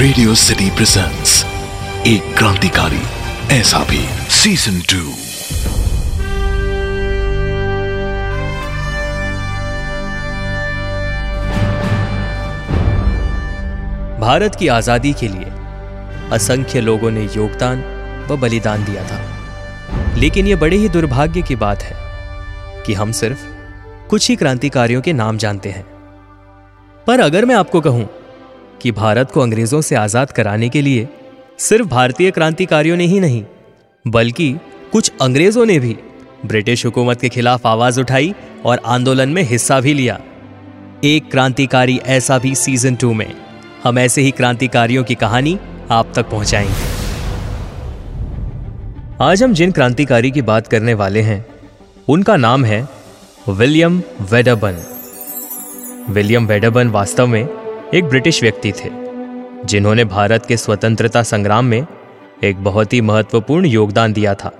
Radio City presents एक क्रांतिकारी, ऐसा भी सीज़न टू भारत की आज़ादी के लिए असंख्य लोगों ने योगदान व बलिदान दिया था। लेकिन यह बड़े ही दुर्भाग्य की बात है कि हम सिर्फ़ कुछ ही क्रांतिकारियों के नाम जानते हैं। पर अगर मैं आपको कहूँ कि भारत को अंग्रेज़ों से आज़ाद कराने के लिए सिर्फ़ भारतीय क्रांतिकारियों ने ही नहीं, बल्कि कुछ अंग्रेज़ों ने भी ब्रिटिश हुकूमत के खिलाफ आवाज़ उठाई और आंदोलन में हिस्सा भी लिया। एक क्रांतिकारी ऐसा भी सीज़न टू में। हम ऐसे ही क्रांतिकारियों की कहानी आप तक पहुंचाएँगे। आज हम जिन क्रांतिकारी की बात करने वाले हैं, उनका नाम है विलियम वेडबन विलियम वेडबन वास्तव में एक ब्रिटिश व्यक्ति थे, जिन्होंने भारत के स्वतंत्रता संग्राम में एक बहुत ही महत्वपूर्ण योगदान दिया था।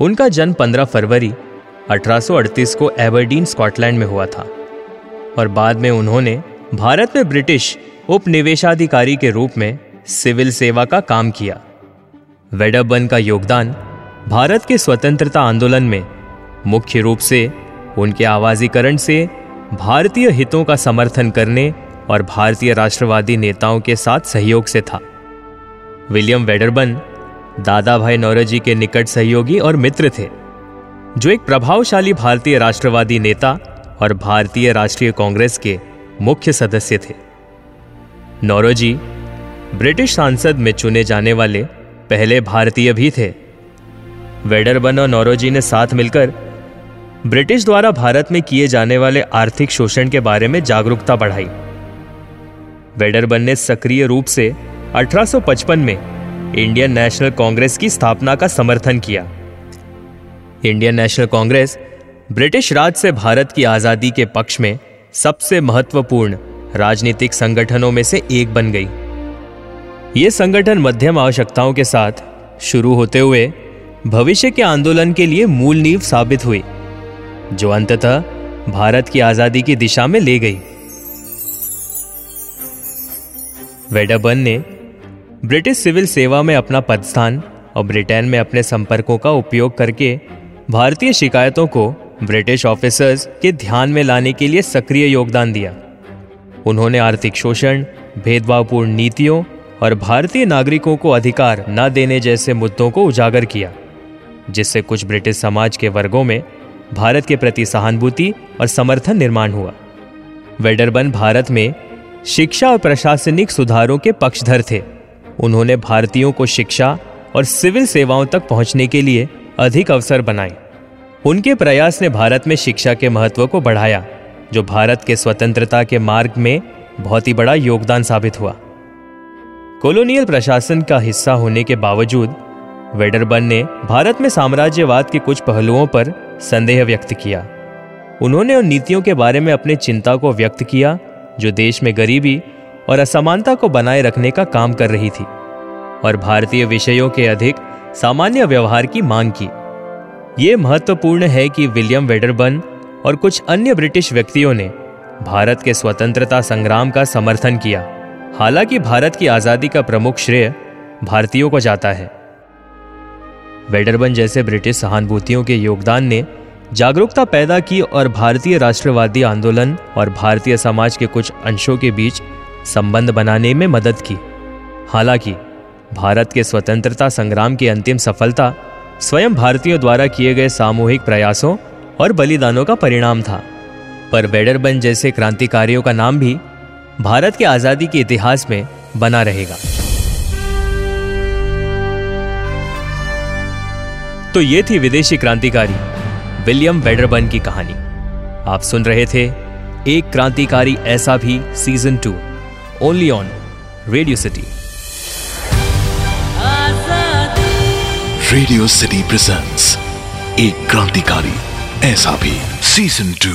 उनका जन्म 15 फरवरी 1838 को एबरडीन, स्कॉटलैंड में हुआ था और बाद में उन्होंने भारत में ब्रिटिश उपनिवेशाधिकारी के रूप में सिविल सेवा का काम किया। वेडबन का योगदान भारत के स्वतंत्रता आंदोलन में मुख्य रूप से उनके आवाजीकरण से भारतीय हितों का समर्थन करने और भारतीय राष्ट्रवादी नेताओं के साथ सहयोग से था। विलियम वेडरबन दादा भाई नौरोजी के निकट सहयोगी और मित्र थे, जो एक प्रभावशाली भारतीय राष्ट्रवादी नेता और भारतीय राष्ट्रीय कांग्रेस के मुख्य सदस्य थे। नौरोजी, ब्रिटिश सांसद में चुने जाने वाले पहले भारतीय भी थे। वेडरबन और नौरोजी ने साथ मिलकर ब्रिटिश द्वारा भारत में किए जाने वाले आर्थिक शोषण के बारे में जागरूकता बढ़ाई। वेडरबन ने सक्रिय रूप से 1855 में इंडियन नेशनल कांग्रेस की स्थापना का समर्थन किया। Indian national Congress British Raj से भारत की आज़ादी के पक्ष में सबसे महत्वपूर्ण राजनीतिक संगठनों में से एक बन गई। ये संगठन मध्यम आवश्यकताओं के साथ शुरू होते हुए भविष्य के आंदोलन के लिए मूल नींव साबित हुई, जो अंततः भारत की आज़ादी की दिशा में ले गई। वेडरबर्न ने ब्रिटिश सिविल सेवा में अपना पदस्थान और ब्रिटेन में अपने संपर्कों का उपयोग करके भारतीय शिकायतों को ब्रिटिश ऑफिसर्स के ध्यान में लाने के लिए सक्रिय योगदान दिया। उन्होंने आर्थिक शोषण, भेदभावपूर्ण नीतियों और भारतीय नागरिकों को अधिकार न देने जैसे मुद्दों को उजागर किया, जिससे कुछ ब्रिटिश समाज के वर्गों में भारत के प्रति सहानुभूति और समर्थन निर्माण हुआ। वेडरबन भारत में शिक्षा और प्रशासनिक सुधारों के पक्षधर थे। उन्होंने भारतीयों को शिक्षा और सिविल सेवाओं तक पहुँचने के लिए अधिक अवसर बनाए। उनके प्रयास ने भारत में शिक्षा के महत्व को बढ़ाया, जो भारत के स्वतंत्रता के मार्ग में बहुत ही बड़ा योगदान साबित हुआ। कॉलोनियल प्रशासन का हिस्सा होने के बावजूद वेडरबन ने भारत में साम्राज्यवाद के कुछ पहलुओं पर संदेह व्यक्त किया। उन्होंने उन नीतियों के बारे में अपनी चिंता को व्यक्त किया जो देश में गरीबी और असमानता को बनाए रखने का काम कर रही थी और भारतीय विषयों के अधिक सामान्य व्यवहार की मांग की। यह महत्वपूर्ण है कि विलियम वेडरबन और कुछ अन्य ब्रिटिश व्यक्तियों ने भारत के स्वतंत्रता संग्राम का समर्थन किया। हालाँकि भारत की आज़ादी का प्रमुख श्रेय भारतीयों को जाता है। वेडरबन जैसे ब्रिटिश सहानुभूतियों के योगदान ने जागरूकता पैदा की और भारतीय राष्ट्रवादी आंदोलन और भारतीय समाज के कुछ अंशों के बीच संबंध बनाने में मदद की। हालाँकि, भारत के स्वतंत्रता संग्राम की अंतिम सफलता स्वयं भारतीयों द्वारा किए गए सामूहिक प्रयासों और बलिदानों का परिणाम था। पर वेडरबन जैसे क्रांतिकारियों का नाम भी भारत के आज़ादी के इतिहास में बना रहेगा। तो ये थी विदेशी क्रांतिकारी। विलियम बेडरबन की कहानी। आप सुन रहे थे एक क्रांतिकारी ऐसा भी season two only on Radio City Radio City presents एक क्रांतिकारी ऐसा भी सीज़न टू